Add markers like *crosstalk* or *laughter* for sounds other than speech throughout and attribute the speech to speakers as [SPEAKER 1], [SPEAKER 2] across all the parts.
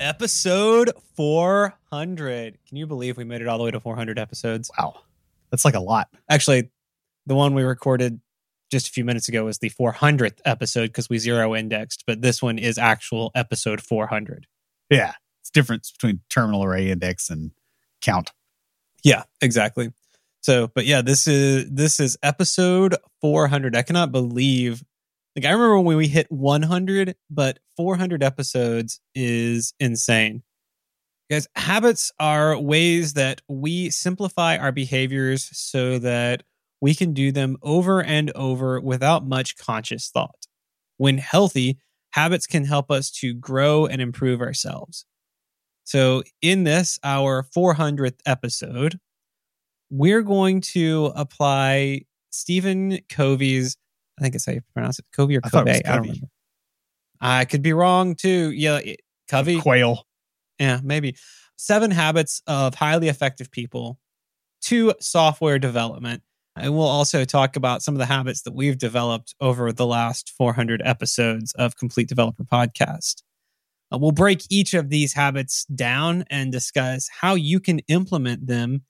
[SPEAKER 1] Episode 400. Can you believe we made it all the way to 400 episodes?
[SPEAKER 2] Wow. That's like a lot.
[SPEAKER 1] Actually, the one we recorded just a few minutes ago was the 400th episode because we zero indexed, but this one is actual episode 400.
[SPEAKER 2] Yeah. It's difference between terminal array index and count.
[SPEAKER 1] Yeah, exactly. So, but yeah, this is this is episode 400. I cannot believe like I remember when we hit 100, but 400 episodes is insane. Guys, habits are ways that we simplify our behaviors so that we can do them over and over without much conscious thought. When healthy, habits can help us to grow and improve ourselves. So, in this, our 400th episode, we're going to apply Stephen Covey's I think it's how you pronounce it, Covey or Covey. I, I don't remember. I could be wrong too. Yeah, Covey.
[SPEAKER 2] Quail.
[SPEAKER 1] Yeah, maybe. Seven habits of highly effective people to software development. And we'll also talk about some of the habits that we've developed over the last 400 episodes of Complete Developer Podcast. Uh, we'll break each of these habits down and discuss how you can implement them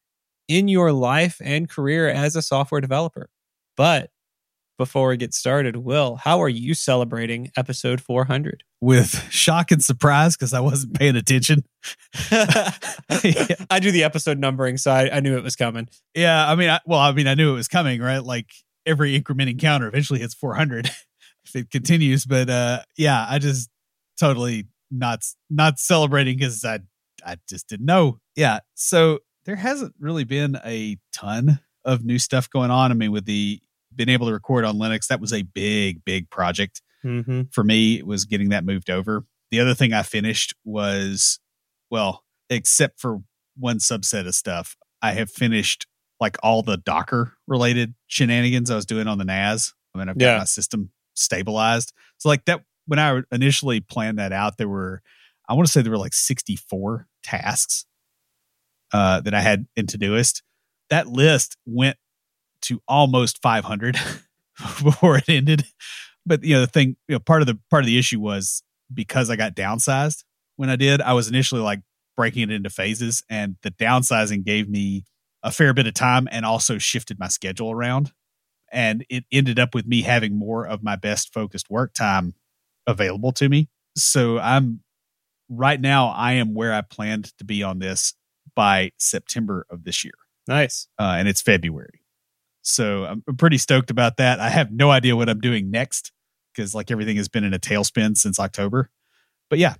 [SPEAKER 1] in your life and career as a software developer. But before we get started, Will, how are you celebrating episode 400?
[SPEAKER 2] With shock and surprise because I wasn't paying attention. *laughs*
[SPEAKER 1] I do the episode numbering, so I, I, knew it was coming.
[SPEAKER 2] Yeah, I mean, I, well, I mean, I knew it was coming, right? Like every incrementing counter eventually hits 400 *laughs* if it continues. But uh, yeah, I just totally not not celebrating because I I just didn't know. Yeah, so there hasn't really been a ton of new stuff going on. I mean, with the been able to record on Linux. That was a big, big project mm-hmm. for me. It was getting that moved over. The other thing I finished was, well, except for one subset of stuff, I have finished like all the Docker related shenanigans I was doing on the NAS. I mean, I've got yeah. my system stabilized. So like that, when I initially planned that out, there were, I want to say there were like 64 tasks uh, that I had in Todoist. That list went to almost 500 *laughs* before it ended. But you know, the thing, you know, part of the part of the issue was because I got downsized when I did. I was initially like breaking it into phases, and the downsizing gave me a fair bit of time and also shifted my schedule around. And it ended up with me having more of my best focused work time available to me. So I'm right now, I am where I planned to be on this by September of this year.
[SPEAKER 1] Nice.
[SPEAKER 2] Uh, and it's February. So I'm pretty stoked about that. I have no idea what I'm doing next because like everything has been in a tailspin since October. But yeah,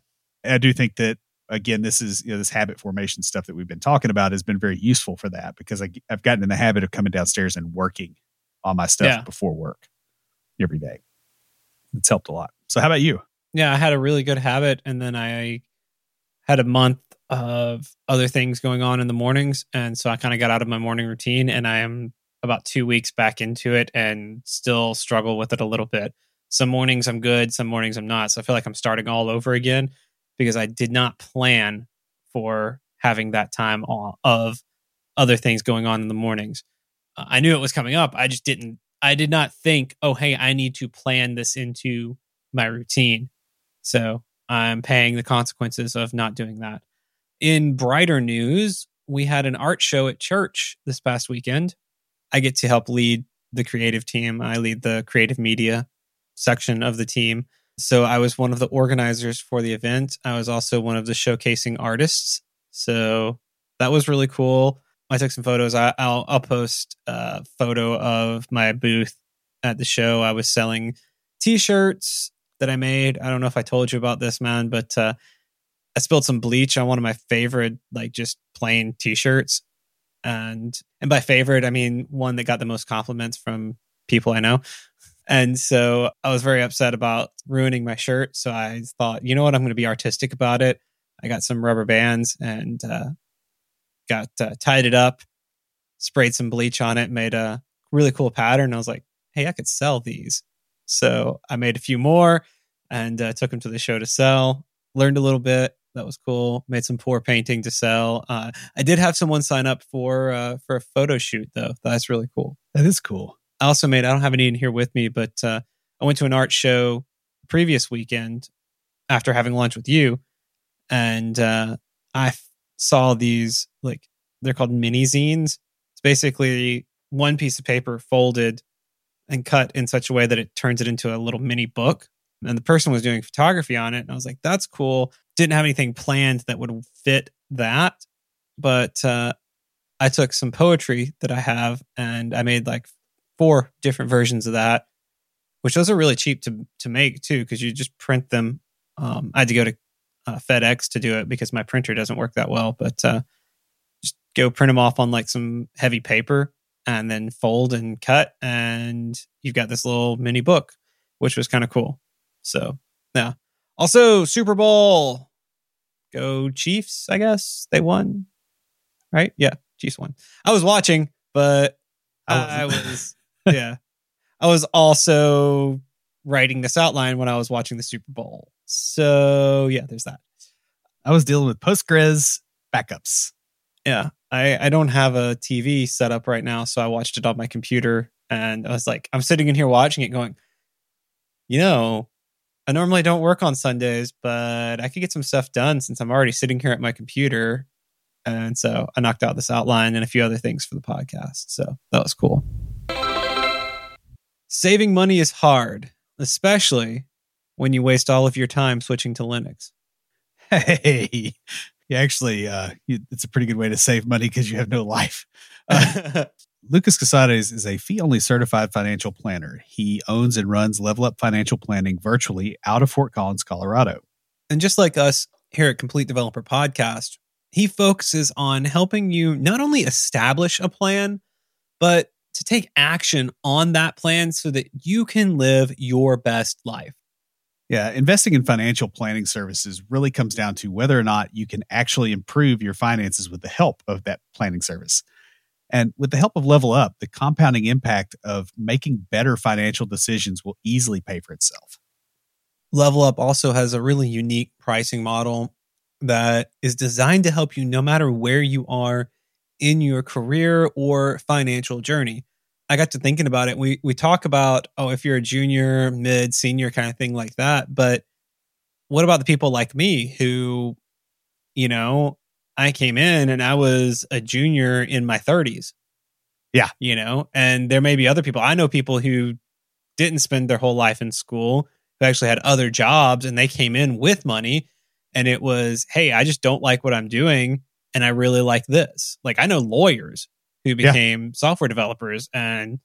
[SPEAKER 2] I do think that again, this is you know this habit formation stuff that we've been talking about has been very useful for that because I, have gotten in the habit of coming downstairs and working on my stuff yeah. before work every day. It's helped a lot. So how about you?
[SPEAKER 1] Yeah, I had a really good habit, and then I had a month of other things going on in the mornings, and so I kind of got out of my morning routine, and I am about two weeks back into it and still struggle with it a little bit. Some mornings I'm good, some mornings I'm not. So I feel like I'm starting all over again because I did not plan for having that time of other things going on in the mornings. Uh, I knew it was coming up. I just didn't, I did not think, oh, hey, I need to plan this into my routine. So I'm paying the consequences of not doing that. In brighter news, we had an art show at church this past weekend I get to help lead the creative team. I lead the creative media section of the team. So I was one of the organizers for the event. I was also one of the showcasing artists. So that was really cool. I took some photos. I, will I'll post a photo of my booth at the show. I was selling t-shirts that I made. I don't know if I told you about this, man, but uh, I spilled some bleach on one of my favorite, like just plain t-shirts and and by favorite I mean one that got the most compliments from people I know. And so I was very upset about ruining my shirt. So I thought, you know what, I'm going to be artistic about it. I got some rubber bands and uh, got uh, tied it up, sprayed some bleach on it, made a really cool pattern. I was like, hey, I could sell these. So I made a few more and uh, took them to the show to sell. Learned a little bit. That was cool. Made some poor painting to sell. Uh, I did have someone sign up for uh, for a photo shoot though. That's really cool.
[SPEAKER 2] That is cool.
[SPEAKER 1] I also made. I don't have any in here with me, but uh, I went to an art show previous weekend after having lunch with you, and uh, I f- saw these like they're called mini zines. It's basically one piece of paper folded and cut in such a way that it turns it into a little mini book. And the person was doing photography on it, and I was like, "That's cool." Didn't have anything planned that would fit that, but uh, I took some poetry that I have and I made like four different versions of that, which those are really cheap to to make too because you just print them. Um, I had to go to uh, FedEx to do it because my printer doesn't work that well, but uh, just go print them off on like some heavy paper and then fold and cut, and you've got this little mini book, which was kind of cool. So yeah. Also, Super Bowl. Go Chiefs, I guess. They won. Right? Yeah, Chiefs won. I was watching, but I, I was *laughs* yeah. I was also writing this outline when I was watching the Super Bowl. So yeah, there's that.
[SPEAKER 2] I was dealing with Postgres backups.
[SPEAKER 1] Yeah. I, I don't have a TV set up right now, so I watched it on my computer and I was like, I'm sitting in here watching it going, you know, I normally don't work on Sundays, but I could get some stuff done since I'm already sitting here at my computer. And so I knocked out this outline and a few other things for the podcast. So that was cool. Saving money is hard, especially when you waste all of your time switching to Linux. *laughs*
[SPEAKER 2] Hey, you actually, uh, you, it's a pretty good way to save money because you have no life. *laughs* Uh, Lucas Casarez is a fee only certified financial planner. He owns and runs Level Up Financial Planning virtually out of Fort Collins, Colorado.
[SPEAKER 1] And just like us here at Complete Developer Podcast, he focuses on helping you not only establish a plan, but to take action on that plan so that you can live your best life.
[SPEAKER 2] Yeah, investing in financial planning services really comes down to whether or not you can actually improve your finances with the help of that planning service. And with the help of Level Up, the compounding impact of making better financial decisions will easily pay for itself.
[SPEAKER 1] Level Up also has a really unique pricing model that is designed to help you no matter where you are in your career or financial journey. I got to thinking about it. We we talk about oh if you're a junior, mid, senior kind of thing like that, but what about the people like me who you know, I came in and I was a junior in my 30s.
[SPEAKER 2] Yeah.
[SPEAKER 1] You know, and there may be other people. I know people who didn't spend their whole life in school, who actually had other jobs and they came in with money and it was, "Hey, I just don't like what I'm doing and I really like this." Like I know lawyers who became yeah. software developers. And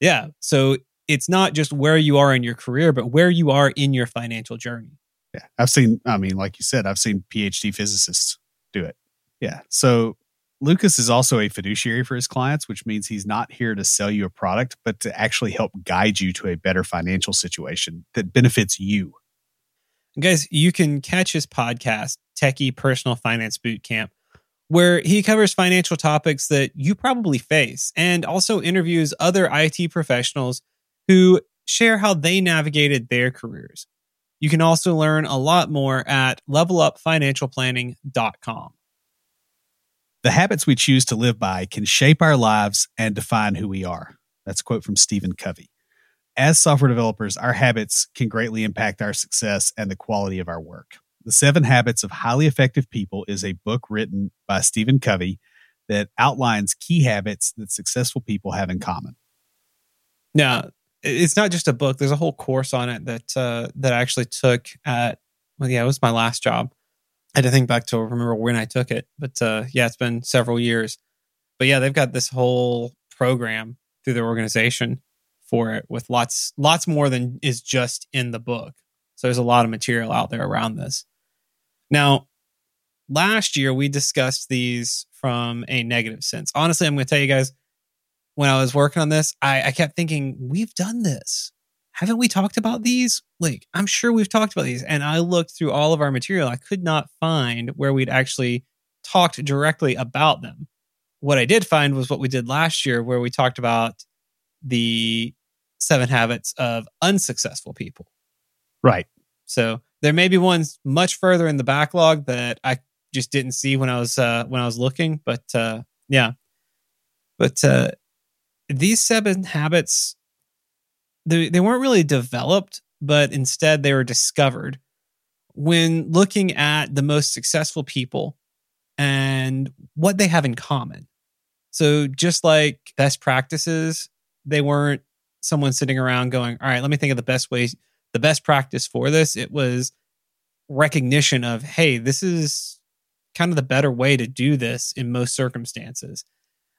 [SPEAKER 1] yeah, so it's not just where you are in your career, but where you are in your financial journey.
[SPEAKER 2] Yeah. I've seen, I mean, like you said, I've seen PhD physicists do it. Yeah. So Lucas is also a fiduciary for his clients, which means he's not here to sell you a product, but to actually help guide you to a better financial situation that benefits you.
[SPEAKER 1] guys, you can catch his podcast, Techie Personal Finance Boot Camp, where he covers financial topics that you probably face and also interviews other IT professionals who share how they navigated their careers. You can also learn a lot more at levelupfinancialplanning.com.
[SPEAKER 2] The habits we choose to live by can shape our lives and define who we are. That's a quote from Stephen Covey. As software developers, our habits can greatly impact our success and the quality of our work. The Seven Habits of Highly Effective People is a book written by Stephen Covey that outlines key habits that successful people have in common.
[SPEAKER 1] Now, it's not just a book. There's a whole course on it that uh, that I actually took at well, yeah, it was my last job. I had to think back to remember when I took it, but uh, yeah, it's been several years. But yeah, they've got this whole program through their organization for it with lots lots more than is just in the book. So there's a lot of material out there around this. Now, last year we discussed these from a negative sense. Honestly, I'm going to tell you guys, when I was working on this, I, I kept thinking, we've done this. Haven't we talked about these? Like, I'm sure we've talked about these. And I looked through all of our material. I could not find where we'd actually talked directly about them. What I did find was what we did last year, where we talked about the seven habits of unsuccessful people.
[SPEAKER 2] Right.
[SPEAKER 1] So there may be ones much further in the backlog that I just didn't see when I was uh, when I was looking. But uh, yeah, but uh, these seven habits they they weren't really developed, but instead they were discovered when looking at the most successful people and what they have in common. So just like best practices, they weren't someone sitting around going, "All right, let me think of the best ways, the best practice for this." It was recognition of, "Hey, this is kind of the better way to do this in most circumstances."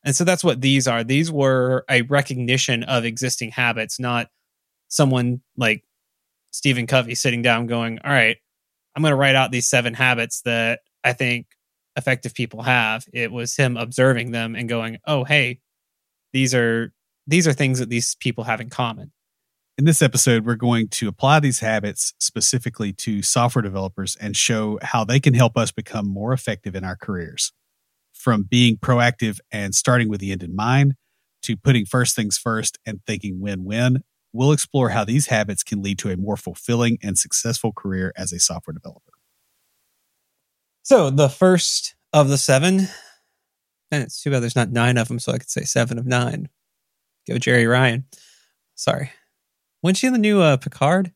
[SPEAKER 1] And so that's what these are. These were a recognition of existing habits, not someone like Stephen Covey sitting down going, All right, I'm going to write out these seven habits that I think effective people have. It was him observing them and going, Oh, hey, these are these are things that these people have in common.
[SPEAKER 2] In this episode, we're going to apply these habits specifically to software developers and show how they can help us become more effective in our careers from being proactive and starting with the end in mind to putting first things first and thinking win win. We'll explore how these habits can lead to a more fulfilling and successful career as a software developer.
[SPEAKER 1] So, the first of the seven, and it's too bad there's not nine of them, so I could say seven of nine. Go, Jeri Ryan. Sorry. Wasn't she in the new uh, Picard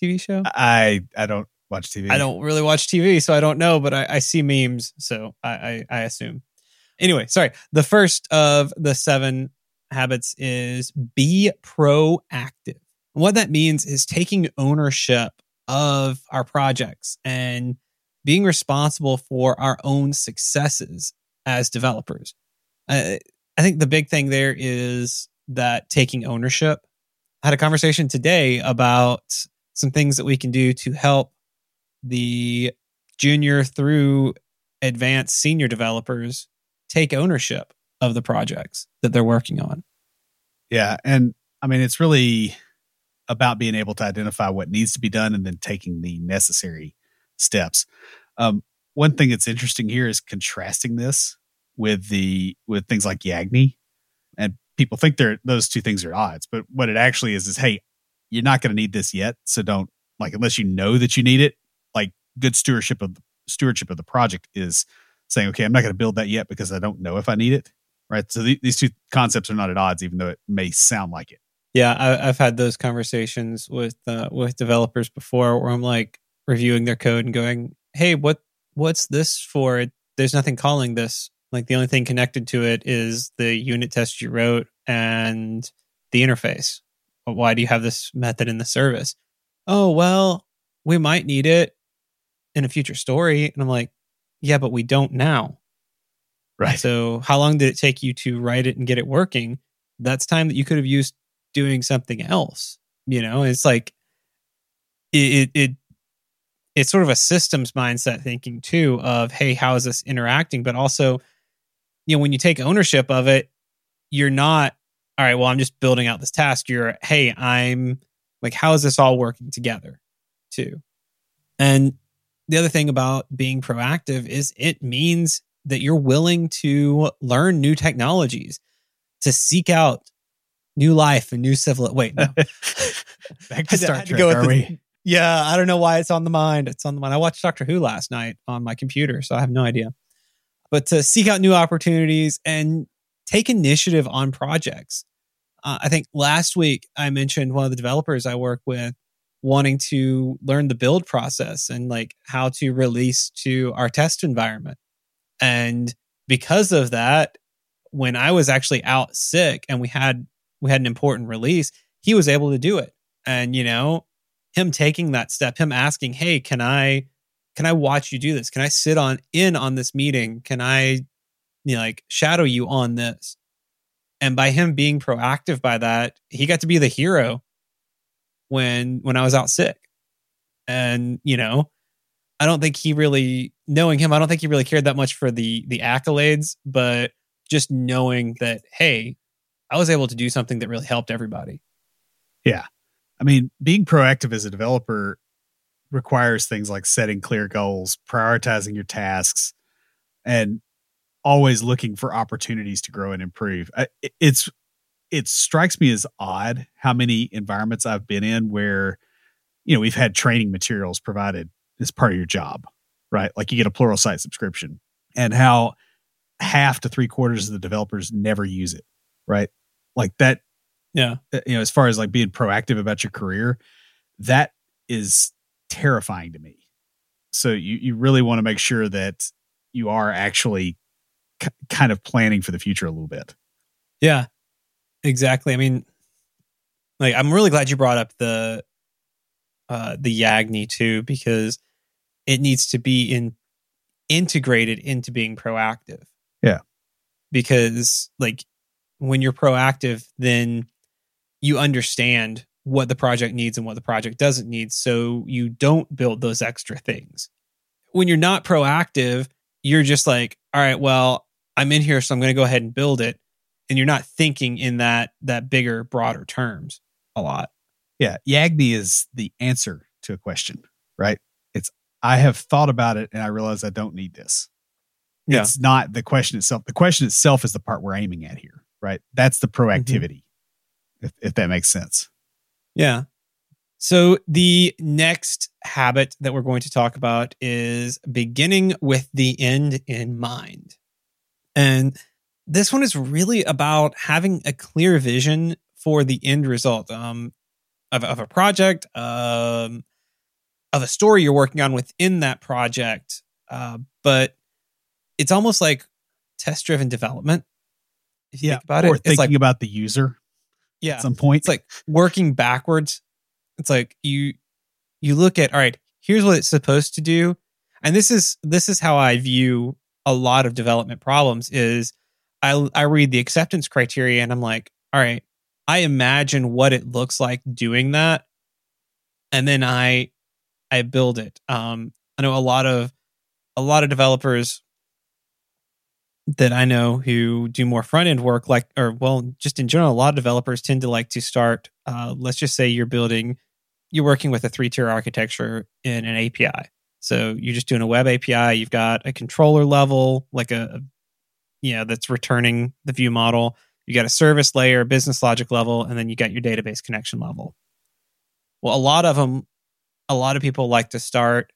[SPEAKER 1] TV show?
[SPEAKER 2] I I don't watch TV.
[SPEAKER 1] I don't really watch TV, so I don't know, but I, I see memes, so I, I, I assume. Anyway, sorry. The first of the seven habits is be proactive. what that means is taking ownership of our projects and being responsible for our own successes as developers. I, I think the big thing there is that taking ownership. I had a conversation today about some things that we can do to help the junior through advanced senior developers take ownership of the projects that they're working on.
[SPEAKER 2] Yeah. And I mean, it's really about being able to identify what needs to be done and then taking the necessary steps. Um, one thing that's interesting here is contrasting this with the with things like Yagni, and people think they're those two things are odds, but what it actually is is, hey, you're not going to need this yet, so don't like unless you know that you need it good stewardship of the stewardship of the project is saying, okay, I'm not going to build that yet because I don't know if I need it. Right. So th- these two concepts are not at odds, even though it may sound like it.
[SPEAKER 1] Yeah, I, have had those conversations with uh, with developers before, where I'm like reviewing their code and going, "Hey, what what's this for? There's nothing calling this. Like the only thing connected to it is the unit test you wrote and the interface. Why do you have this method in the service? Oh well, we might need it in a future story. And I'm like, yeah, but we don't now.
[SPEAKER 2] Right.
[SPEAKER 1] So how long did it take you to write it and get it working? That's time that you could have used doing something else. You know, it's like it, it, it it's sort of a systems mindset thinking too of hey how is this interacting but also you know when you take ownership of it you're not all right well i'm just building out this task you're hey i'm like how is this all working together too and the other thing about being proactive is it means that you're willing to learn new technologies, to seek out new life and new civil. Wait, no. *laughs*
[SPEAKER 2] Back to Star Trek, are
[SPEAKER 1] the,
[SPEAKER 2] we?
[SPEAKER 1] Yeah, I don't know why it's on the mind. It's on the mind. I watched Doctor Who last night on my computer, so I have no idea. But to seek out new opportunities and take initiative on projects. Uh, I think last week I mentioned one of the developers I work with wanting to learn the build process and like how to release to our test environment. And because of that, when I was actually out sick and we had we had an important release, he was able to do it. And you know, him taking that step, him asking, "Hey, can I can I watch you do this? Can I sit on in on this meeting? Can I you know, like shadow you on this?" And by him being proactive by that, he got to be the hero when when I was out sick. And, you know, I don't think he really knowing him, I don't think he really cared that much for the the accolades, but just knowing that hey, I was able to do something that really helped everybody.
[SPEAKER 2] Yeah. I mean, being proactive as a developer requires things like setting clear goals, prioritizing your tasks, and always looking for opportunities to grow and improve. It's it strikes me as odd how many environments I've been in where you know we've had training materials provided as part of your job, right? Like you get a Pluralsight subscription, and how half to three quarters of the developers never use it, right? Like that.
[SPEAKER 1] Yeah.
[SPEAKER 2] Uh, you know, as far as like being proactive about your career, that is terrifying to me. So you you really want to make sure that you are actually k- kind of planning for the future a little bit.
[SPEAKER 1] Yeah. Exactly. I mean like I'm really glad you brought up the uh the Yagni too because it needs to be in integrated into being proactive.
[SPEAKER 2] Yeah.
[SPEAKER 1] Because like when you're proactive then you understand what the project needs and what the project doesn't need so you don't build those extra things. When you're not proactive, you're just like, all right, well, I'm in here so I'm going to go ahead and build it and you're not thinking in that that bigger broader terms a lot.
[SPEAKER 2] Yeah, Yagni is the answer to a question, right? It's I have thought about it and I realize I don't need this. Yeah. It's not the question itself. The question itself is the part we're aiming at here, right? That's the proactivity. Mm-hmm. If, if that makes sense.
[SPEAKER 1] Yeah. So the next habit that we're going to talk about is beginning with the end in mind. And this one is really about having a clear vision for the end result um, of, of a project, um, of a story you're working on within that project. Uh, but it's almost like test driven development.
[SPEAKER 2] If you yeah, think about or it, thinking like, about the user
[SPEAKER 1] yeah
[SPEAKER 2] at some point
[SPEAKER 1] it's like working backwards it's like you you look at all right here's what it's supposed to do and this is this is how i view a lot of development problems is i i read the acceptance criteria and i'm like all right i imagine what it looks like doing that and then i i build it um i know a lot of a lot of developers that I know who do more front end work, like, or well, just in general, a lot of developers tend to like to start. Uh, let's just say you're building, you're working with a three tier architecture in an API. So you're just doing a web API. You've got a controller level, like a, a yeah, that's returning the view model. You got a service layer, business logic level, and then you got your database connection level. Well, a lot of them, a lot of people like to start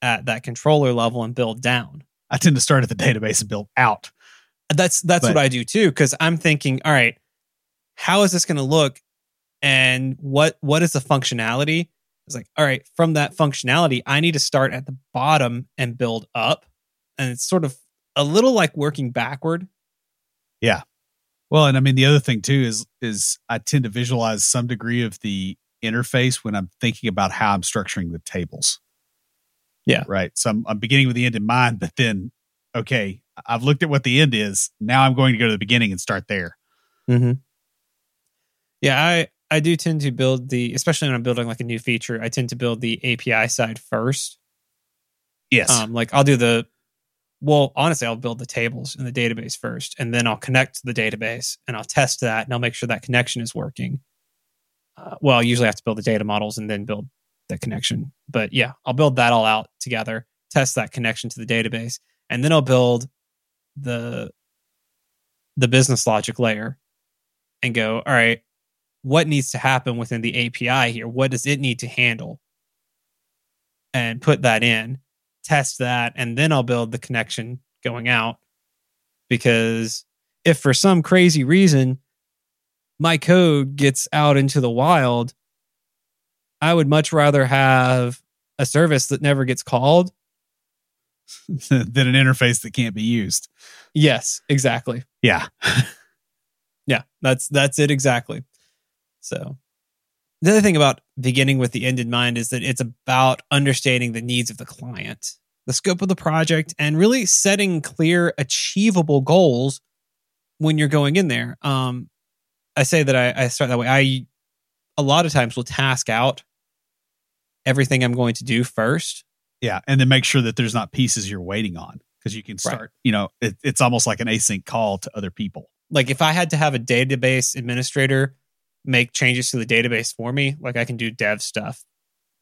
[SPEAKER 1] at that controller level and build down.
[SPEAKER 2] I tend to start at the database and build out.
[SPEAKER 1] That's that's but, what I do too because I'm thinking, all right, how is this going to look, and what what is the functionality? It's like, all right, from that functionality, I need to start at the bottom and build up, and it's sort of a little like working backward.
[SPEAKER 2] Yeah. Well, and I mean the other thing too is is I tend to visualize some degree of the interface when I'm thinking about how I'm structuring the tables.
[SPEAKER 1] Yeah.
[SPEAKER 2] Right. So I'm, I'm beginning with the end in mind, but then, okay, I've looked at what the end is. Now I'm going to go to the beginning and start there.
[SPEAKER 1] Mm-hmm. Yeah, I I do tend to build the, especially when I'm building like a new feature, I tend to build the API side first.
[SPEAKER 2] Yes.
[SPEAKER 1] Um, like I'll do the, well, honestly, I'll build the tables in the database first, and then I'll connect to the database and I'll test that and I'll make sure that connection is working. Uh, well, I usually have to build the data models and then build the connection. But yeah, I'll build that all out together, test that connection to the database, and then I'll build the the business logic layer and go, all right, what needs to happen within the API here? What does it need to handle? And put that in, test that, and then I'll build the connection going out. Because if for some crazy reason my code gets out into the wild I would much rather have a service that never gets called *laughs*
[SPEAKER 2] than an interface that can't be used.
[SPEAKER 1] Yes, exactly.
[SPEAKER 2] Yeah. *laughs*
[SPEAKER 1] yeah, that's that's it exactly. So the other thing about beginning with the end in mind is that it's about understanding the needs of the client, the scope of the project, and really setting clear, achievable goals when you're going in there. Um, I say that I, I start that way. I a lot of times will task out everything I'm going to do first.
[SPEAKER 2] Yeah, and then make sure that there's not pieces you're waiting on because you can start. Right. You know, it, it's almost like an async call to other people.
[SPEAKER 1] Like if I had to have a database administrator make changes to the database for me. Like I can do dev stuff.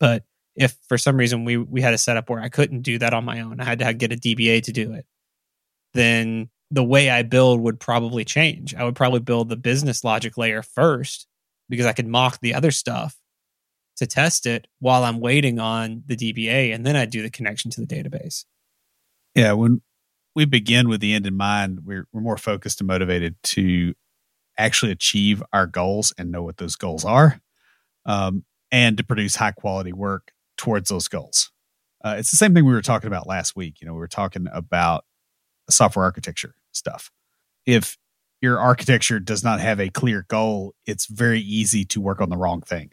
[SPEAKER 1] But if for some reason we we had a setup where I couldn't do that on my own, I had to get a DBA to do it, then the way I build would probably change. I would probably build the business logic layer first because I could mock the other stuff to test it while I'm waiting on the DBA, and then I'd do the connection to the database.
[SPEAKER 2] Yeah, when we begin with the end in mind, we're we're more focused and motivated to actually achieve our goals and know what those goals are, um, and to produce high quality work towards those goals. Uh, it's the same thing we were talking about last week. You know, we were talking about software architecture stuff. If your architecture does not have a clear goal, it's very easy to work on the wrong thing.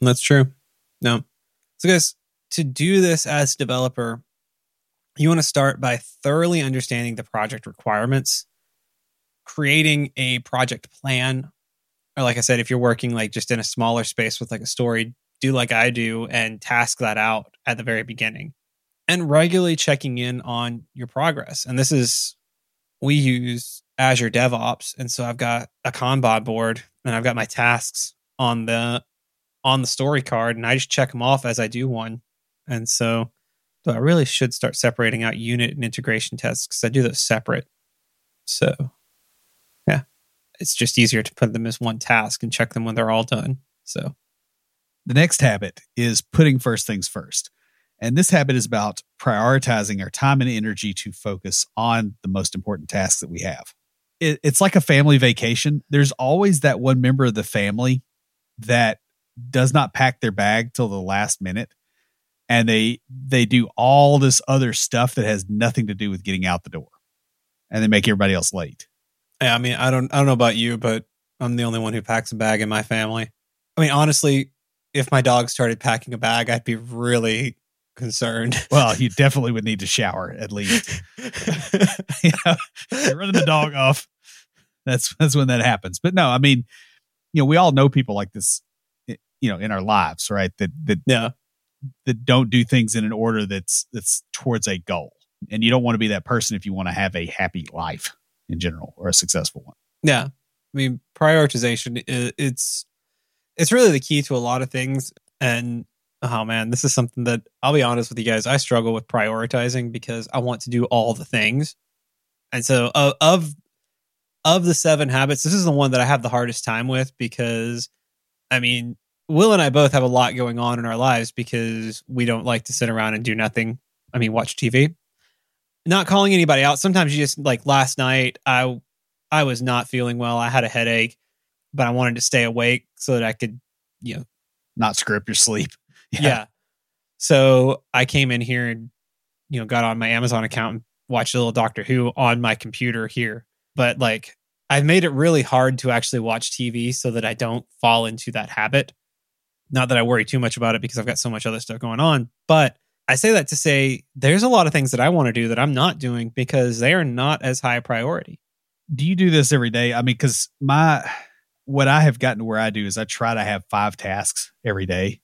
[SPEAKER 1] That's true. No. So, guys, to do this as developer, you want to start by thoroughly understanding the project requirements, creating a project plan. Or, like I said, if you're working like just in a smaller space with like a story, do like I do and task that out at the very beginning and regularly checking in on your progress. And this is, we use Azure DevOps. And so I've got a Kanban board and I've got my tasks on the on the story card and I just check them off as I do one. And so, so I really should start separating out unit and integration tests because I do those separate. So yeah, it's just easier to put them as one task and check them when they're all done. So
[SPEAKER 2] the next habit is putting first things first. And this habit is about prioritizing our time and energy to focus on the most important tasks that we have. It, it's like a family vacation. There's always that one member of the family that does not pack their bag till the last minute and they they do all this other stuff that has nothing to do with getting out the door and they make everybody else late
[SPEAKER 1] yeah i mean i don't i don't know about you but i'm the only one who packs a bag in my family. I mean honestly if my dog started packing a bag i'd be really concerned. *laughs*
[SPEAKER 2] Well you definitely would need to shower at least. You know, you're running the dog off. That's that's when that happens. But no i mean you know we all know people like this you know in our lives right that that
[SPEAKER 1] yeah.
[SPEAKER 2] that don't do things in an order that's that's towards a goal. And you don't want to be that person if you want to have a happy life in general or a successful one
[SPEAKER 1] yeah i mean prioritization it's it's really the key to a lot of things and oh man this is something that i'll be honest with you guys i struggle with prioritizing because i want to do all the things and so uh, of of the seven habits this is the one that i have the hardest time with because i mean Will and I both have a lot going on in our lives because we don't like to sit around and do nothing. I mean, watch TV. Not calling anybody out. Sometimes you just like last night, I I was not feeling well. I had a headache, but I wanted to stay awake so that I could, you know,
[SPEAKER 2] not screw up your sleep. *laughs*
[SPEAKER 1] Yeah. yeah. So I came in here and you know got on my Amazon account and watched a little Doctor Who on my computer here. But like I've made it really hard to actually watch TV so that I don't fall into that habit. Not that I worry too much about it because I've got so much other stuff going on, but I say that to say there's a lot of things that I want to do that I'm not doing because they are not as high a priority.
[SPEAKER 2] Do you do this every day? I mean, because my what I have gotten to where I do is I try to have five tasks every day,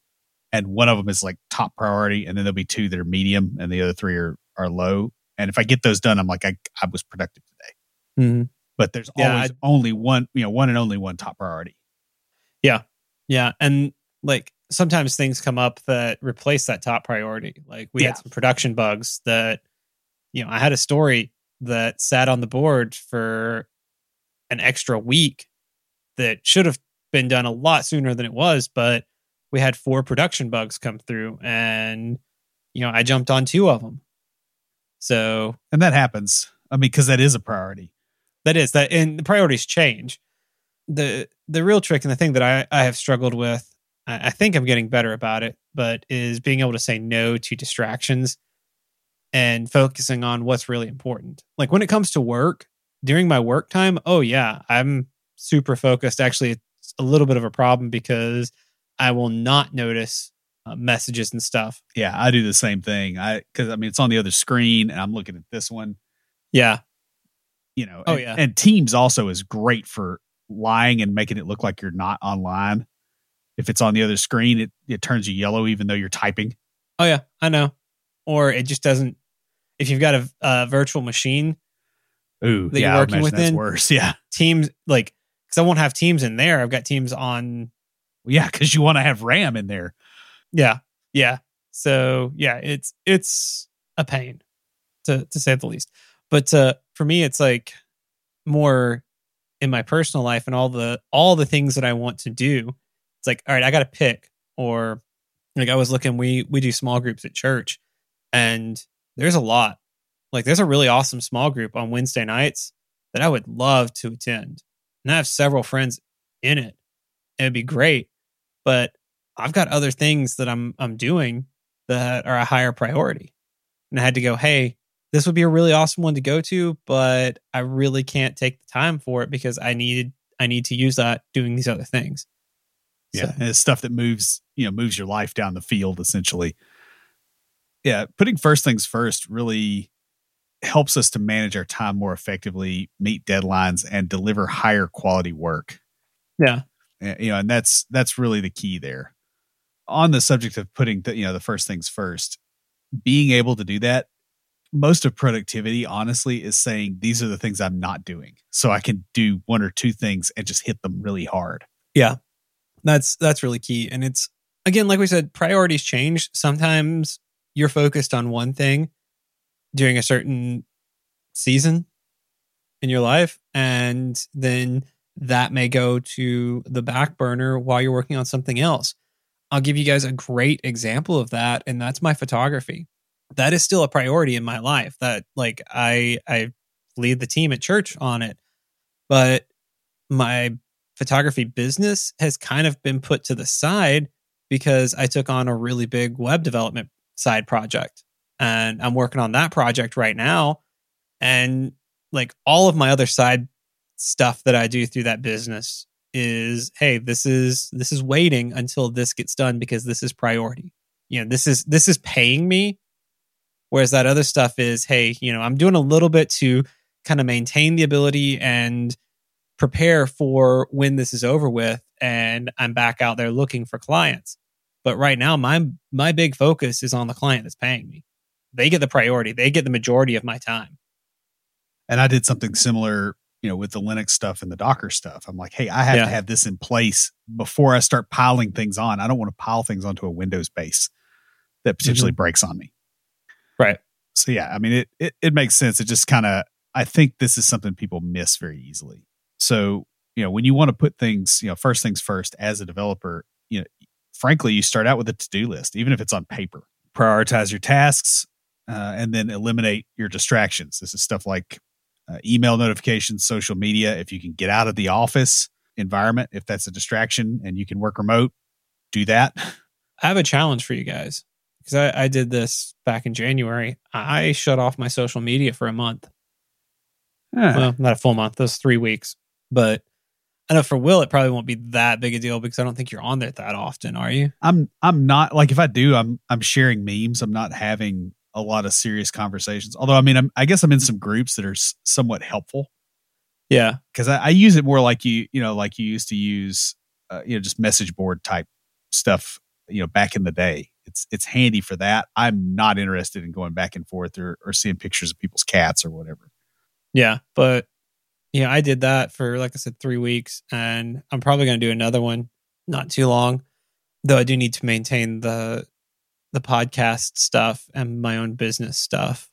[SPEAKER 2] and one of them is like top priority, and then there'll be two that are medium, and the other three are are low. And if I get those done, I'm like I I was productive today.
[SPEAKER 1] Mm-hmm.
[SPEAKER 2] But there's yeah, always I, only one, you know, one and only one top priority.
[SPEAKER 1] Yeah, yeah, and like sometimes things come up that replace that top priority. Like we yeah. had some production bugs that, you know, I had a story that sat on the board for an extra week that should have been done a lot sooner than it was, but we had four production bugs come through and, you know, I jumped on two of them. So,
[SPEAKER 2] and that happens. I mean, because that is a priority.
[SPEAKER 1] That is that, and the priorities change. the The real trick and the thing that I I have struggled with I think I'm getting better about it, but is being able to say no to distractions and focusing on what's really important. Like when it comes to work, during my work time, oh yeah, I'm super focused. Actually, it's a little bit of a problem because I will not notice uh, messages and stuff.
[SPEAKER 2] Yeah, I do the same thing. I cuz I mean it's on the other screen and I'm looking at this one.
[SPEAKER 1] Yeah.
[SPEAKER 2] You know,
[SPEAKER 1] oh
[SPEAKER 2] and,
[SPEAKER 1] yeah.
[SPEAKER 2] And Teams also is great for lying and making it look like you're not online if it's on the other screen, it, it turns you yellow even though you're typing.
[SPEAKER 1] Oh yeah, I know. Or it just doesn't. If you've got a, a virtual machine,
[SPEAKER 2] ooh,
[SPEAKER 1] that
[SPEAKER 2] yeah,
[SPEAKER 1] you're working within,
[SPEAKER 2] worse. *laughs* Yeah,
[SPEAKER 1] Teams like because I won't have teams in there. I've got teams on.
[SPEAKER 2] Yeah, because you want to have RAM in there.
[SPEAKER 1] Yeah, yeah. So yeah, it's it's a pain to to say the least. But uh, for me, it's like more in my personal life and all the all the things that I want to do. It's like, all right, I got to pick. Or like I was looking, we we do small groups at church, and there's a lot. Like there's a really awesome small group on Wednesday nights that I would love to attend, and I have several friends in it. It'd be great, but I've got other things that I'm I'm doing that are a higher priority, and I had to go, hey, this would be a really awesome one to go to, but I really can't take the time for it because I needed I need to use that doing these other things.
[SPEAKER 2] Yeah, so. and it's stuff that moves you know moves your life down the field essentially. Yeah, putting first things first really helps us to manage our time more effectively, meet deadlines, and deliver higher quality work.
[SPEAKER 1] Yeah, eh,
[SPEAKER 2] you know, and that's that's really the key there. On the subject of putting the, you know the first things first, being able to do that most of productivity honestly is saying these are the things i'm not doing so i can do one or two things and just hit them really hard
[SPEAKER 1] yeah that's that's really key. And it's again like we said priorities change. Sometimes you're focused on one thing during a certain season in your life and then that may go to the back burner while you're working on something else. I'll give you guys a great example of that and that's my photography. That is still a priority in my life that like i i lead the team at church on it. But my photography business has kind of been put to the side because i took on a really big web development side project. And i'm working on that project right now. And like all of my other side stuff that i do through that business is hey this is this is waiting until this gets done because this is priority. You know this is this is paying me. Whereas that other stuff is, hey, you know, I'm doing a little bit to kind of maintain the ability and prepare for when this is over with and I'm back out there looking for clients. But right now my my big focus is on the client that's paying me. They get the priority. They get the majority of my time.
[SPEAKER 2] And I did something similar, you know, with the Linux stuff and the Docker stuff. I'm like, hey, I have yeah. to have this in place before I start piling things on. I don't want to pile things onto a Windows base that potentially mm-hmm. breaks on me.
[SPEAKER 1] Right.
[SPEAKER 2] So yeah, I mean it it, it makes sense. It just kind of I think this is something people miss very easily. So, you know, when you want to put things, you know, first things first as a developer, you know, frankly, you start out with a to-do list, even if it's on paper. Prioritize your tasks uh, and then eliminate your distractions. This is stuff like uh, email notifications, social media. If you can get out of the office environment, if that's a distraction and you can work remote, do that.
[SPEAKER 1] I have a challenge for you guys because I, I did this back in January. I shut off my social media for a month. Huh. Well, not a full month. Those three weeks. But I know for Will, it probably won't be that big a deal because I don't think you're on there that often, are you?
[SPEAKER 2] I'm. I'm not. Like if I do, I'm. I'm sharing memes. I'm not having a lot of serious conversations. Although, I mean, I'm. I guess I'm in some groups that are s- somewhat helpful.
[SPEAKER 1] Yeah,
[SPEAKER 2] because I, I, use it more like you. You know, like you used to use. Uh, you know, just message board type stuff. You know, back in the day it's it's handy for that. I'm not interested in going back and forth or, or seeing pictures of people's cats or whatever.
[SPEAKER 1] Yeah, but yeah, I did that for like I said three weeks, and I'm probably going to do another one not too long. Though I do need to maintain the the podcast stuff and my own business stuff.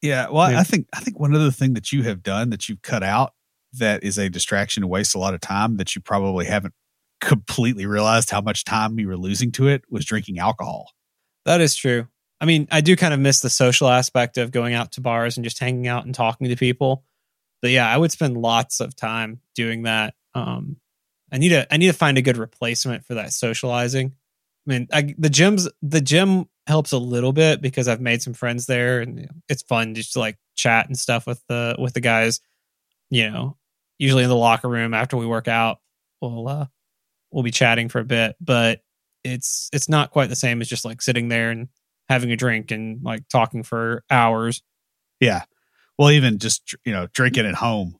[SPEAKER 2] Yeah, well, I think I think one other thing that you have done that you've cut out that is a distraction and waste a lot of time that you probably haven't completely realized how much time we were losing to it was drinking alcohol.
[SPEAKER 1] That is true. I mean, I do kind of miss the social aspect of going out to bars and just hanging out and talking to people. But yeah, I would spend lots of time doing that. Um, I need to I need to find a good replacement for that socializing. I mean, I, the gyms the gym helps a little bit because I've made some friends there, and it's fun just to like chat and stuff with the with the guys. You know, usually in the locker room after we work out, we'll uh, we'll be chatting for a bit, but it's it's not quite the same as just like sitting there and having a drink and like talking for hours.
[SPEAKER 2] Yeah. Well, even just you know drinking at home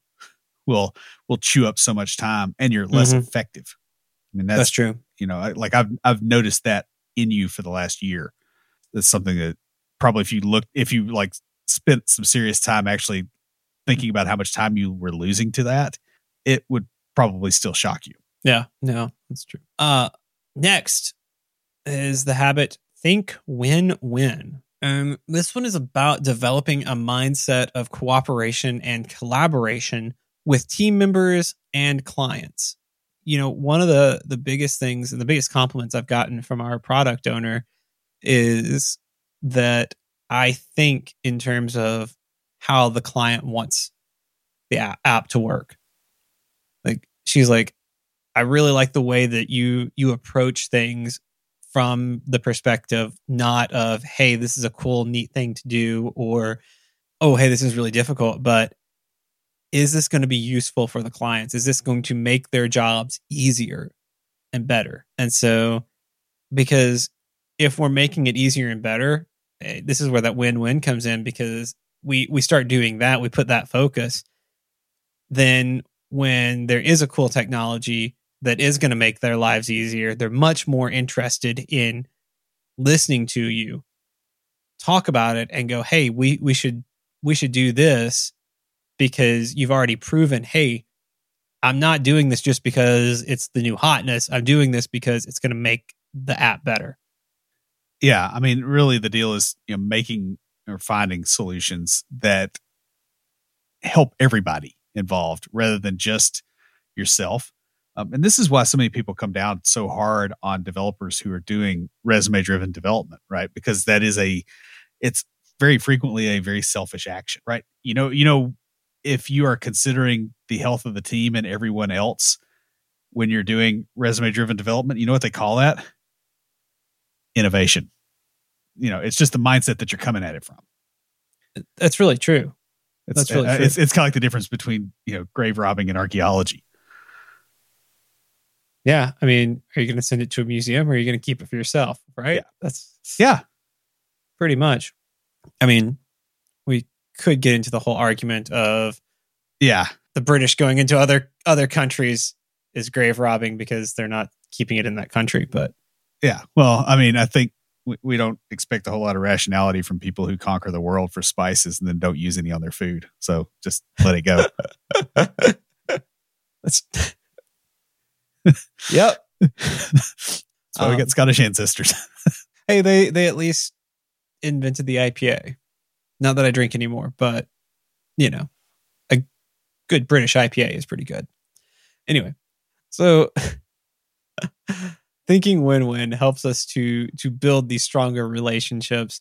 [SPEAKER 2] will will chew up so much time, and you're less mm-hmm. effective.
[SPEAKER 1] I mean that's, that's true.
[SPEAKER 2] You know, like I've I've noticed that in you for the last year. That's something that probably if you look if you like spent some serious time actually thinking about how much time you were losing to that, it would probably still shock you.
[SPEAKER 1] Yeah, no, that's true. Uh, next is the habit think win win. Um, this one is about developing a mindset of cooperation and collaboration with team members and clients. You know, one of the the biggest things and the biggest compliments I've gotten from our product owner is that I think in terms of how the client wants the app to work. Like she's like, I really like the way that you you approach things from the perspective not of hey this is a cool neat thing to do or oh hey this is really difficult but is this going to be useful for the clients? Is this going to make their jobs easier and better? And so because if we're making it easier and better eh, this is where that win-win comes in because we we start doing that we put that focus then when there is a cool technology that is going to make their lives easier, they're much more interested in listening to you talk about it and go, "Hey, we we should we should do this because you've already proven, hey, I'm not doing this just because it's the new hotness. I'm doing this because it's going to make the app better."
[SPEAKER 2] Yeah, I mean, really the deal is, you know, making or finding solutions that help everybody involved rather than just yourself. Um, and this is why so many people come down so hard on developers who are doing resume driven development, right? Because that is a, it's very frequently a very selfish action, right? You know, you know, if you are considering the health of the team and everyone else when you're doing resume driven development, you know what they call that? Innovation. You know, it's just the mindset that you're coming at it from.
[SPEAKER 1] That's really true.
[SPEAKER 2] It's, That's really uh, true. It's, it's kind of like the difference between, you know, grave robbing and archaeology
[SPEAKER 1] yeah, I mean, are you going to send it to a museum or are you going to keep it for yourself? Right?
[SPEAKER 2] Yeah.
[SPEAKER 1] That's
[SPEAKER 2] yeah,
[SPEAKER 1] pretty much. I mean, we could get into the whole argument of
[SPEAKER 2] yeah,
[SPEAKER 1] the British going into other other countries is grave robbing because they're not keeping it in that country. But
[SPEAKER 2] yeah, well, I mean, I think we, we don't expect a whole lot of rationality from people who conquer the world for spices and then don't use any on their food. So just let it go. *laughs*
[SPEAKER 1] That's yep. *laughs*
[SPEAKER 2] That's why um, we got Scottish ancestors. *laughs*
[SPEAKER 1] hey, they they at least invented the IPA. Not that I drink anymore, but you know, a good British IPA is pretty good. Anyway, so *laughs* thinking win-win helps us to to build these stronger relationships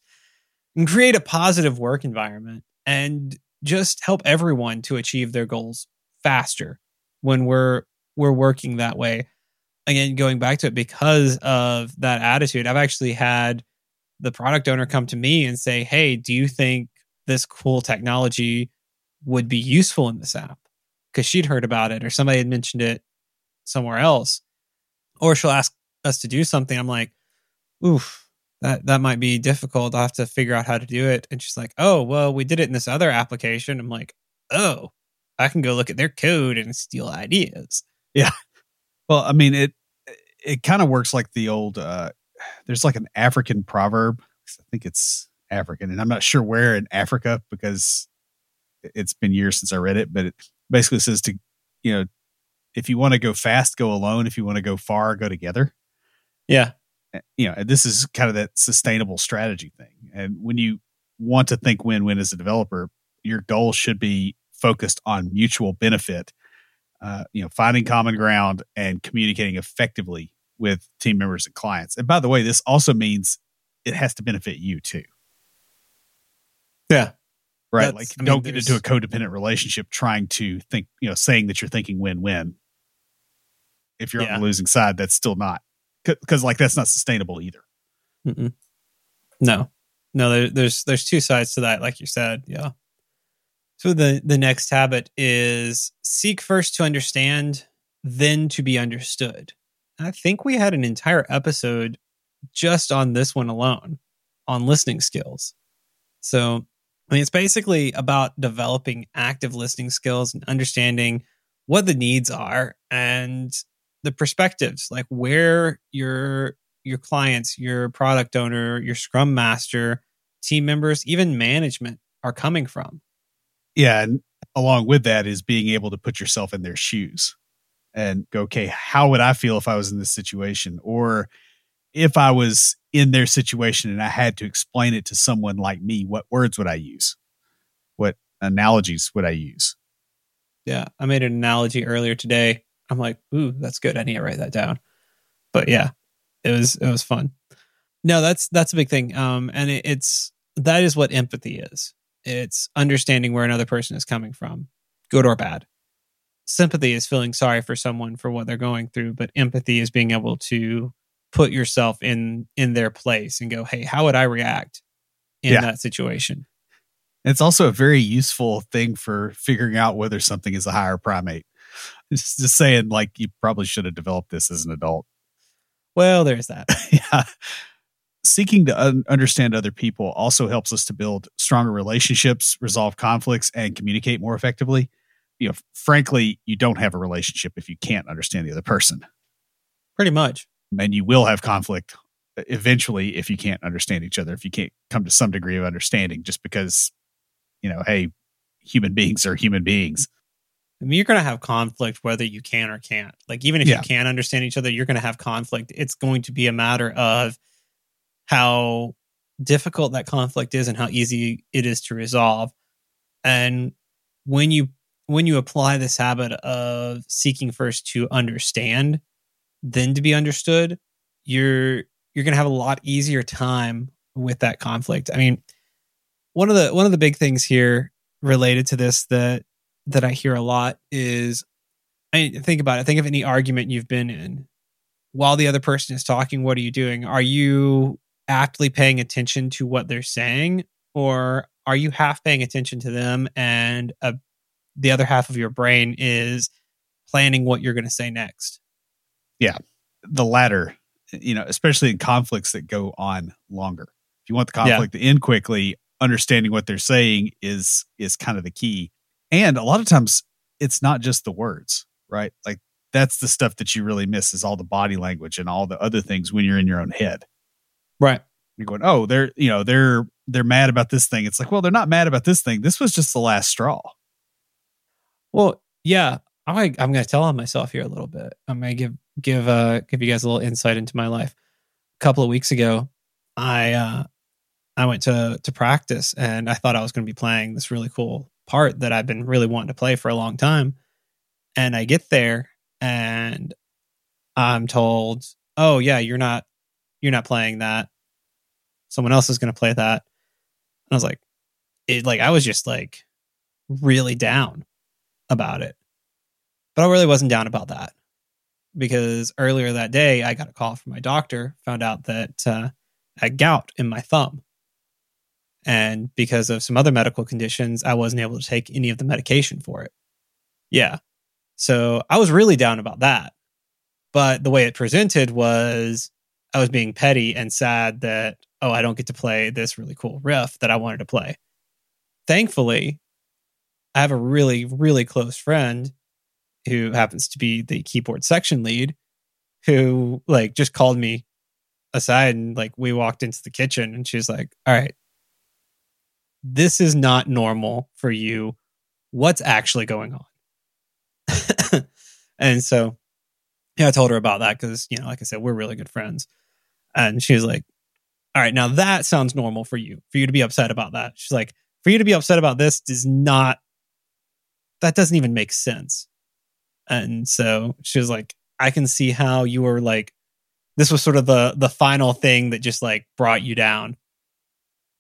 [SPEAKER 1] and create a positive work environment and just help everyone to achieve their goals faster when we're we're working that way. Again, going back to it because of that attitude, I've actually had the product owner come to me and say, Hey, do you think this cool technology would be useful in this app? Because she'd heard about it or somebody had mentioned it somewhere else. Or she'll ask us to do something. I'm like, oof, that, that might be difficult. I'll have to figure out how to do it. And she's like, oh, well, we did it in this other application. I'm like, oh, I can go look at their code and steal ideas.
[SPEAKER 2] Yeah. Well, I mean, it it kind of works like the old. uh There's like an African proverb. I think it's African, and I'm not sure where in Africa because it's been years since I read it. But it basically says to, you know, if you want to go fast, go alone. If you want to go far, go together.
[SPEAKER 1] Yeah.
[SPEAKER 2] Eh, you know, this is kind of that sustainable strategy thing. And when you want to think win-win as a developer, your goal should be focused on mutual benefit uh, you know, finding common ground and communicating effectively with team members and clients. And by the way, this also means it has to benefit you too.
[SPEAKER 1] Yeah.
[SPEAKER 2] Right. That's, like I mean, don't get into a codependent relationship trying to think, you know, saying that you're thinking win win. If you're yeah. on the losing side, that's still not because like that's not sustainable either.
[SPEAKER 1] Mm-mm. No, no, there, there's there's two sides to that, like you said. Yeah. So the the next habit is seek first to understand, then to be understood. I think we had an entire episode just on this one alone on listening skills. So, I mean, it's basically about developing active listening skills and understanding what the needs are and the perspectives, like where your your clients, your product owner, your scrum master, team members, even management are coming from
[SPEAKER 2] yeah and along with that is being able to put yourself in their shoes and go, okay, how would I feel if I was in this situation? Or if I was in their situation and I had to explain it to someone like me, what words would I use? What analogies would I use?
[SPEAKER 1] Yeah, I made an analogy earlier today. I'm like, ooh, that's good. I need to write that down. But yeah, it was it was fun. No, that's that's a big thing. Um, and it, it's that is what empathy is. It's understanding where another person is coming from, good or bad. Sympathy is feeling sorry for someone for what they're going through, but empathy is being able to put yourself in in their place and go, "Hey, how would I react in yeah. that situation?"
[SPEAKER 2] It's also a very useful thing for figuring out whether something is a higher primate. It's just saying, like, you probably should have developed this as an adult.
[SPEAKER 1] Well, there's that. *laughs*
[SPEAKER 2] yeah. Seeking to un- understand other people also helps us to build stronger relationships, resolve conflicts, and communicate more effectively. You know, frankly, you don't have a relationship if you can't understand the other person.
[SPEAKER 1] Pretty much.
[SPEAKER 2] And you will have conflict uh, eventually if you can't understand each other, if you can't come to some degree of understanding, just because you know, hey, human beings are human beings.
[SPEAKER 1] I mean, you're going to have conflict whether you can or can't. Like, even if yeah. you can understand each other, you're going to have conflict. It's going to be a matter of how difficult that conflict is and how easy it is to resolve. And when you when you apply this habit of seeking first to understand, then to be understood, you're you're going to have a lot easier time with that conflict. I mean, one of the one of the big things here related to this that that I hear a lot is I think about it. Think of any argument you've been in. While the other person is talking, what are you doing? Are you aptly paying attention to what they're saying, or are you half paying attention to them and uh, the other half of your brain is planning what you're going to say next?
[SPEAKER 2] Yeah, the latter. You know, especially in conflicts that go on longer. If you want the conflict yeah. to end quickly, understanding what they're saying is is kind of the key. And a lot of times it's not just the words, right? Like that's the stuff that you really miss is all the body language and all the other things when you're in your own head.
[SPEAKER 1] Right.
[SPEAKER 2] You're going, "Oh, they're, you know, they're they're mad about this thing." It's like, "Well, they're not mad about this thing. This was just the last straw."
[SPEAKER 1] Well, yeah, I'm gonna, I'm going to tell on myself here a little bit. I'm going to give give uh give you guys a little insight into my life. A couple of weeks ago, I uh I went to to practice and I thought I was going to be playing this really cool part that I've been really wanting to play for a long time. And I get there and I'm told, "Oh yeah, you're not you're not playing that. Someone else is going to play that." And I was like, it like I was just like really down about it. But I really wasn't down about that because earlier that day I got a call from my doctor, found out that uh, I had gout in my thumb and because of some other medical conditions, I wasn't able to take any of the medication for it. Yeah. So I was really down about that. But the way it presented was I was being petty and sad that, oh, I don't get to play this really cool riff that I wanted to play. Thankfully, I have a really, really close friend who happens to be the keyboard section lead who like just called me aside and like we walked into the kitchen and she's like, all right, this is not normal for you. What's actually going on? *laughs* and so, yeah, I told her about that because, you know, like I said, we're really good friends. And she was like, all right, now that sounds normal for you, for you to be upset about that. She's like, for you to be upset about this does not, that doesn't even make sense. And so she was like, I can see how you were like, this was sort of the the final thing that just like brought you down.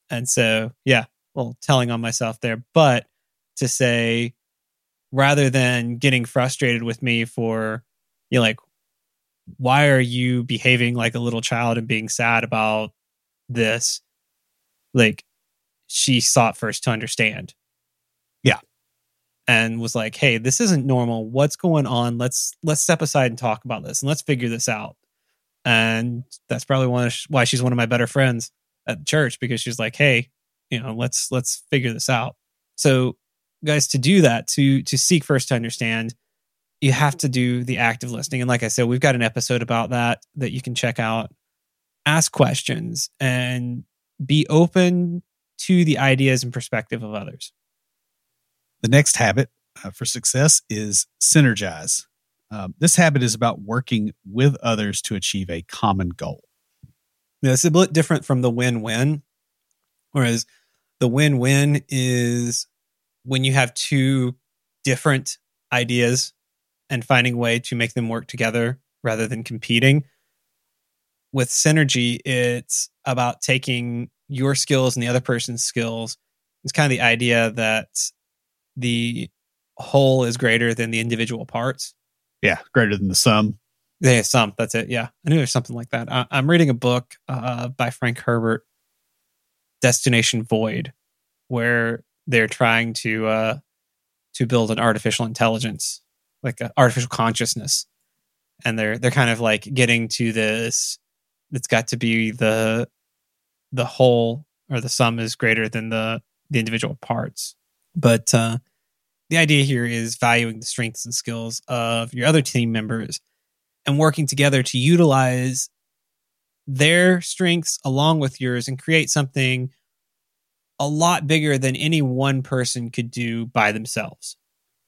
[SPEAKER 1] And so, yeah, well telling on myself there, but to say rather than getting frustrated with me for you know like why are you behaving like a little child and being sad about this? Like she sought first to understand.
[SPEAKER 2] Yeah.
[SPEAKER 1] And was like hey this isn't normal. What's going on? Let's let's step aside and talk about this and let's figure this out. And that's probably one why she's one of my better friends at church because she's like hey you know let's let's figure this out. So guys to do that to to seek first to understand you have to do the active listening and like i said we've got an episode about that that you can check out ask questions and be open to the ideas and perspective of others
[SPEAKER 2] the next habit uh, for success is synergize Um, this habit is about working with others to achieve a common goal.
[SPEAKER 1] Yeah, it's a bit different from the win-win. Whereas the win-win is when you have two different ideas and finding a way to make them work together rather than competing. With synergy, it's about taking your skills and the other person's skills. It's kind of the idea that the whole is greater than the individual parts.
[SPEAKER 2] Yeah, greater than the sum.
[SPEAKER 1] Yeah, sum. That's it. Yeah, I knew there's something like that. I, am reading a book uh, by Frank Herbert, Destination Void, where they're trying to uh, to build an artificial intelligence, like artificial consciousness, and they're they're kind of like getting to this. It's got to be the the whole or the sum is greater than the the individual parts. But uh, the idea here is valuing the strengths and skills of your other team members and working together to utilize their strengths along with yours and create something a lot bigger than any one person could do by themselves.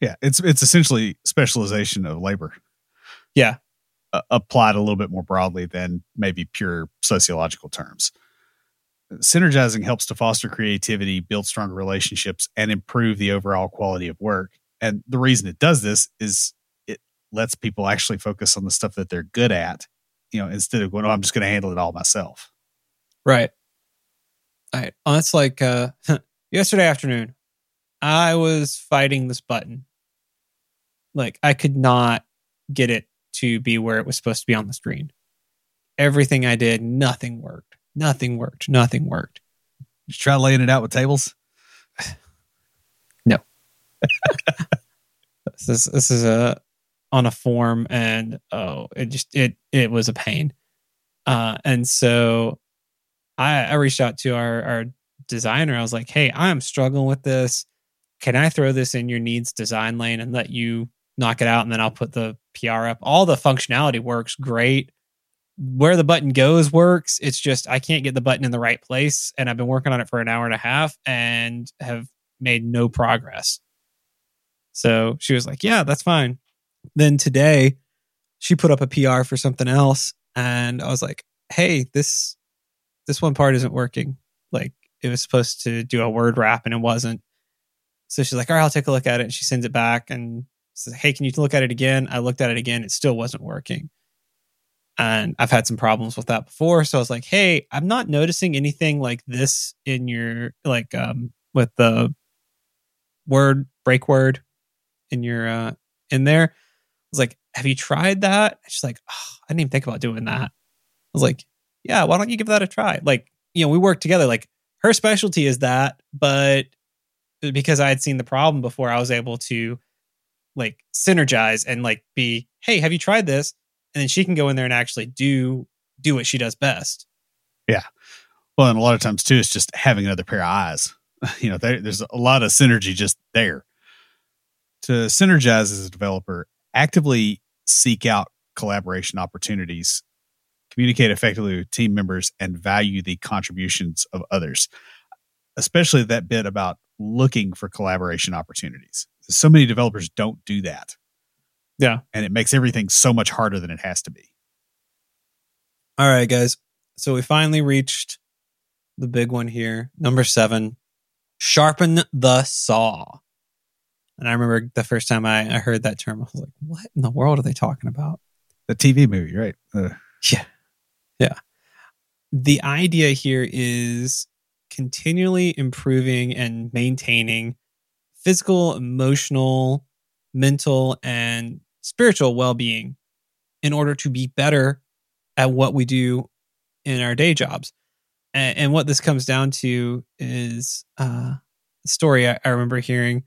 [SPEAKER 2] Yeah, it's it's essentially specialization of labor.
[SPEAKER 1] Yeah.
[SPEAKER 2] Uh, applied a little bit more broadly than maybe pure sociological terms. Synergizing helps to foster creativity, build stronger relationships, and improve the overall quality of work. And the reason it does this is it lets people actually focus on the stuff that they're good at, you know, instead of going, oh, I'm just going to handle it all myself.
[SPEAKER 1] Right. All right. Oh, that's like uh, *laughs* yesterday afternoon. I was fighting this button. Like I could not get it to be where it was supposed to be on the screen. Everything I did, nothing worked. Nothing worked. Nothing worked.
[SPEAKER 2] Just try laying it out with tables?
[SPEAKER 1] no. *laughs* this is this is a on a form and oh it just it it was a pain. Uh and so I I reached out to our our designer. I was like, "Hey, I'm struggling with this. Can I throw this in your needs design lane and let you knock it out and then I'll put the PR up. All the functionality works great where the button goes works. It's just I can't get the button in the right place. And I've been working on it for an hour and a half and have made no progress. So she was like, Yeah, that's fine. Then today she put up a PR for something else. And I was like, Hey, this this one part isn't working. Like it was supposed to do a word wrap and it wasn't. So she's like, All right, I'll take a look at it. And she sends it back and says, Hey, can you look at it again? I looked at it again. It still wasn't working and I've had some problems with that before. So I was like, hey, I'm not noticing anything like this in your like um with the word break word in your uh in there. I was like, have you tried that? She's like, oh, I didn't even think about doing that. I was like, yeah, why don't you give that a try? Like, you know, we work together. Like her specialty is that, but because I had seen the problem before, I was able to like synergize and like be, hey, have you tried this? and then she can go in there and actually do do what she does best.
[SPEAKER 2] Yeah. Well, and a lot of times too, it's just having another pair of eyes. *laughs* You know, there, there's a lot of synergy just there. To synergize as a developer, actively seek out collaboration opportunities, communicate effectively with team members, and value the contributions of others. Especially that bit about looking for collaboration opportunities. So many developers don't do that.
[SPEAKER 1] Yeah.
[SPEAKER 2] And it makes everything so much harder than it has to be.
[SPEAKER 1] All right, guys. So we finally reached the big one here. Number seven sharpen the saw. And I remember the first time I, I heard that term, I was like, what in the world are they talking about?
[SPEAKER 2] The TV movie, right?
[SPEAKER 1] Uh. Yeah. Yeah. The idea here is continually improving and maintaining physical, emotional, mental, and spiritual well being in order to be better at what we do in our day jobs. And, and what this comes down to is uh, a story I, I remember hearing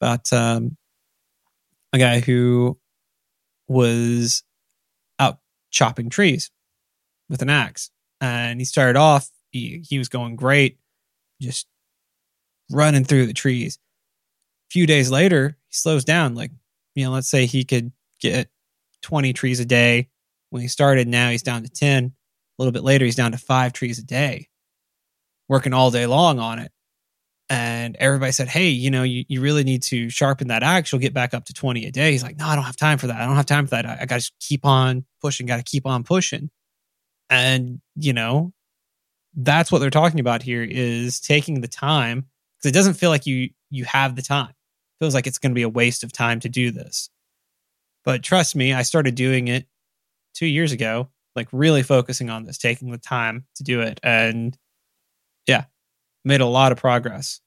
[SPEAKER 1] about um, a guy who was out chopping trees with an axe. And he started off, he, he was going great, just running through the trees. Few days later, he slows down, like you know, let's say he could get 20 trees a day when he started. Now he's down to 10. A little bit later, he's down to five trees a day, working all day long on it. And everybody said, Hey, you know, you, you really need to sharpen that axe. You'll get back up to 20 a day. He's like, No, I don't have time for that. I don't have time for that. I, I got to keep on pushing, got to keep on pushing. And, you know, that's what they're talking about here is taking the time because it doesn't feel like you you have the time. Feels like it's going to be a waste of time to do this. But trust me, I started doing it 2 years ago, like really focusing on this, taking the time to do it and yeah, made a lot of progress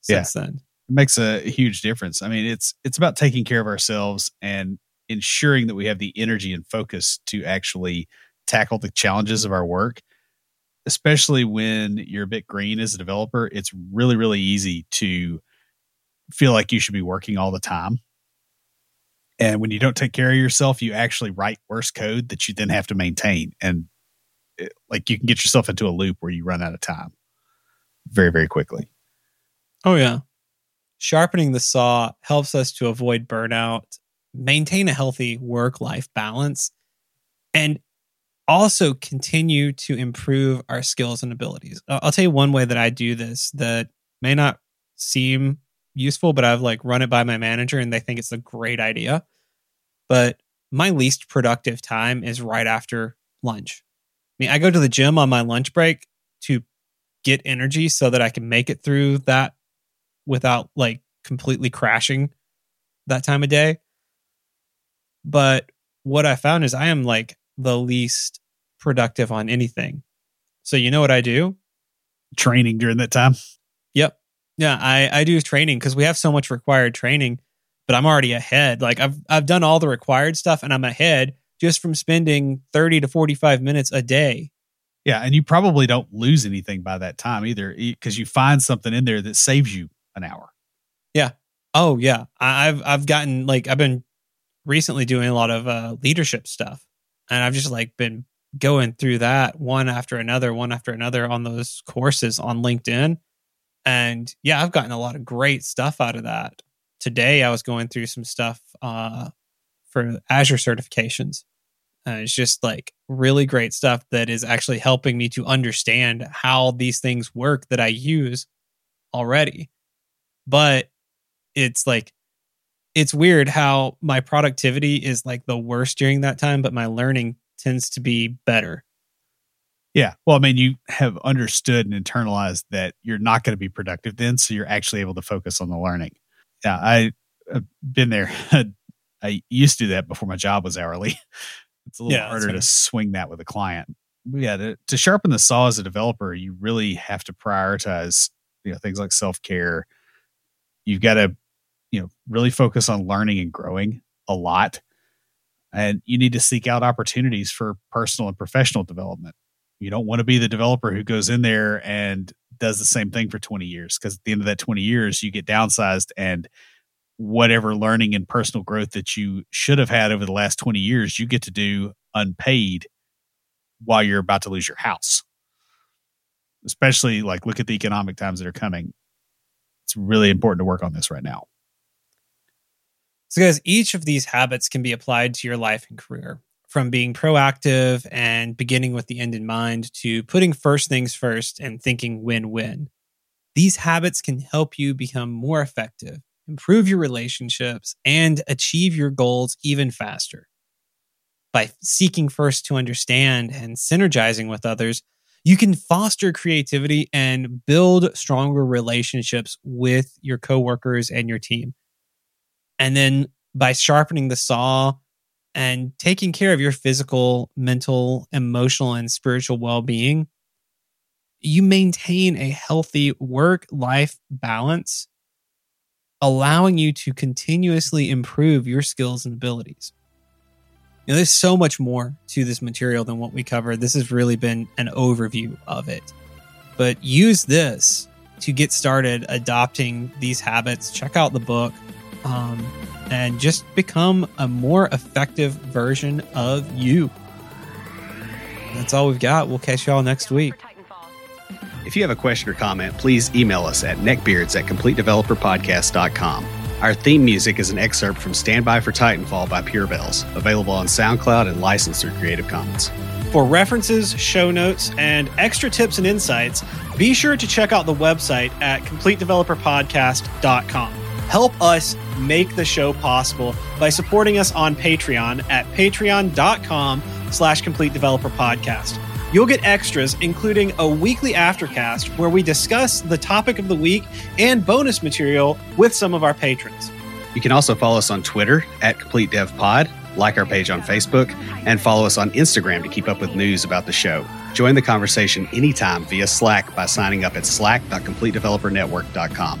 [SPEAKER 1] since yeah. then.
[SPEAKER 2] It makes a huge difference. I mean, it's it's about taking care of ourselves and ensuring that we have the energy and focus to actually tackle the challenges of our work especially when you're a bit green as a developer, it's really, really easy to feel like you should be working all the time. And when you don't take care of yourself, you actually write worse code that you then have to maintain. And it, like you can get yourself into a loop where you run out of time very, very quickly.
[SPEAKER 1] Oh, yeah. Sharpening the saw helps us to avoid burnout, maintain a healthy work life balance, and also continue to improve our skills and abilities. I'll tell you one way that I do this that may not seem useful, but I've like run it by my manager and they think it's a great idea. But my least productive time is right after lunch. I mean, I go to the gym on my lunch break to get energy so that I can make it through that without like completely crashing that time of day. But what I found is I am like the least productive on anything. So you know what I do?
[SPEAKER 2] Training during that time.
[SPEAKER 1] Yeah, I I do training because we have so much required training, but I'm already ahead. Like I've I've done all the required stuff and I'm ahead just from spending 30 to 45 minutes a day.
[SPEAKER 2] Yeah, and you probably don't lose anything by that time either because you find something in there that saves you an hour.
[SPEAKER 1] Yeah. Oh yeah. I, I've I've gotten like I've been recently doing a lot of uh, leadership stuff and I've just like been going through that one after another, one after another on those courses on LinkedIn. And yeah, I've gotten a lot of great stuff out of that. Today, I was going through some stuff uh, for Azure certifications. It's just like really great stuff that is actually helping me to understand how these things work that I use already. But it's like it's weird how my productivity is like the worst during that time, but my learning tends to be better.
[SPEAKER 2] Yeah. Well, I mean, you have understood and internalized that you're not going to be productive then. So you're actually able to focus on the learning. Yeah. I, have been there. *laughs* I used to do that before my job was hourly. *laughs* It's a little yeah, harder to swing that with a client. But yeah. To, to sharpen the saw as a developer, you really have to prioritize, you know, things like self care. You've got to you know really focus on learning and growing a lot and you need to seek out opportunities for personal and professional development you don't want to be the developer who goes in there and does the same thing for 20 years because at the end of that 20 years you get downsized and whatever learning and personal growth that you should have had over the last 20 years you get to do unpaid while you're about to lose your house. Especially like look at the economic times that are coming. It's really important to work on this right now.
[SPEAKER 1] So, guys, each of these habits can be applied to your life and career from being proactive and beginning with the end in mind to putting first things first and thinking win win. These habits can help you become more effective, improve your relationships, and achieve your goals even faster. By seeking first to understand and synergizing with others, you can foster creativity and build stronger relationships with your coworkers and your team. And then by sharpening the saw and taking care of your physical, mental, emotional, and spiritual well being, you maintain a healthy work life balance, allowing you to continuously improve your skills and abilities. You know, there's so much more to this material than what we covered. This has really been an overview of it. But use this to get started adopting these habits. Check out the book um, and just become a more effective version of you. That's all we've got. We'll catch y'all next week.
[SPEAKER 3] If you have a question or comment, please email us at neckbeards at completedeveloperpodcast.com. Our theme music is an excerpt from Standby for Titanfall by Pure Bells, available on SoundCloud and licensed through Creative Commons.
[SPEAKER 1] For references, show notes, and extra tips and insights, be sure to check out the website at CompleteDeveloperPodcast.com. Help us make the show possible by supporting us on Patreon at patreon.com slash complete developer podcast. You'll get extras, including a weekly aftercast where we discuss the topic of the week and bonus material with some of our patrons.
[SPEAKER 2] You can also follow us on Twitter at Complete Dev Pod, like our page on Facebook, and follow us on Instagram to keep up with news about the show. Join the conversation anytime via Slack by signing up at slack.completedevelopernetwork.com.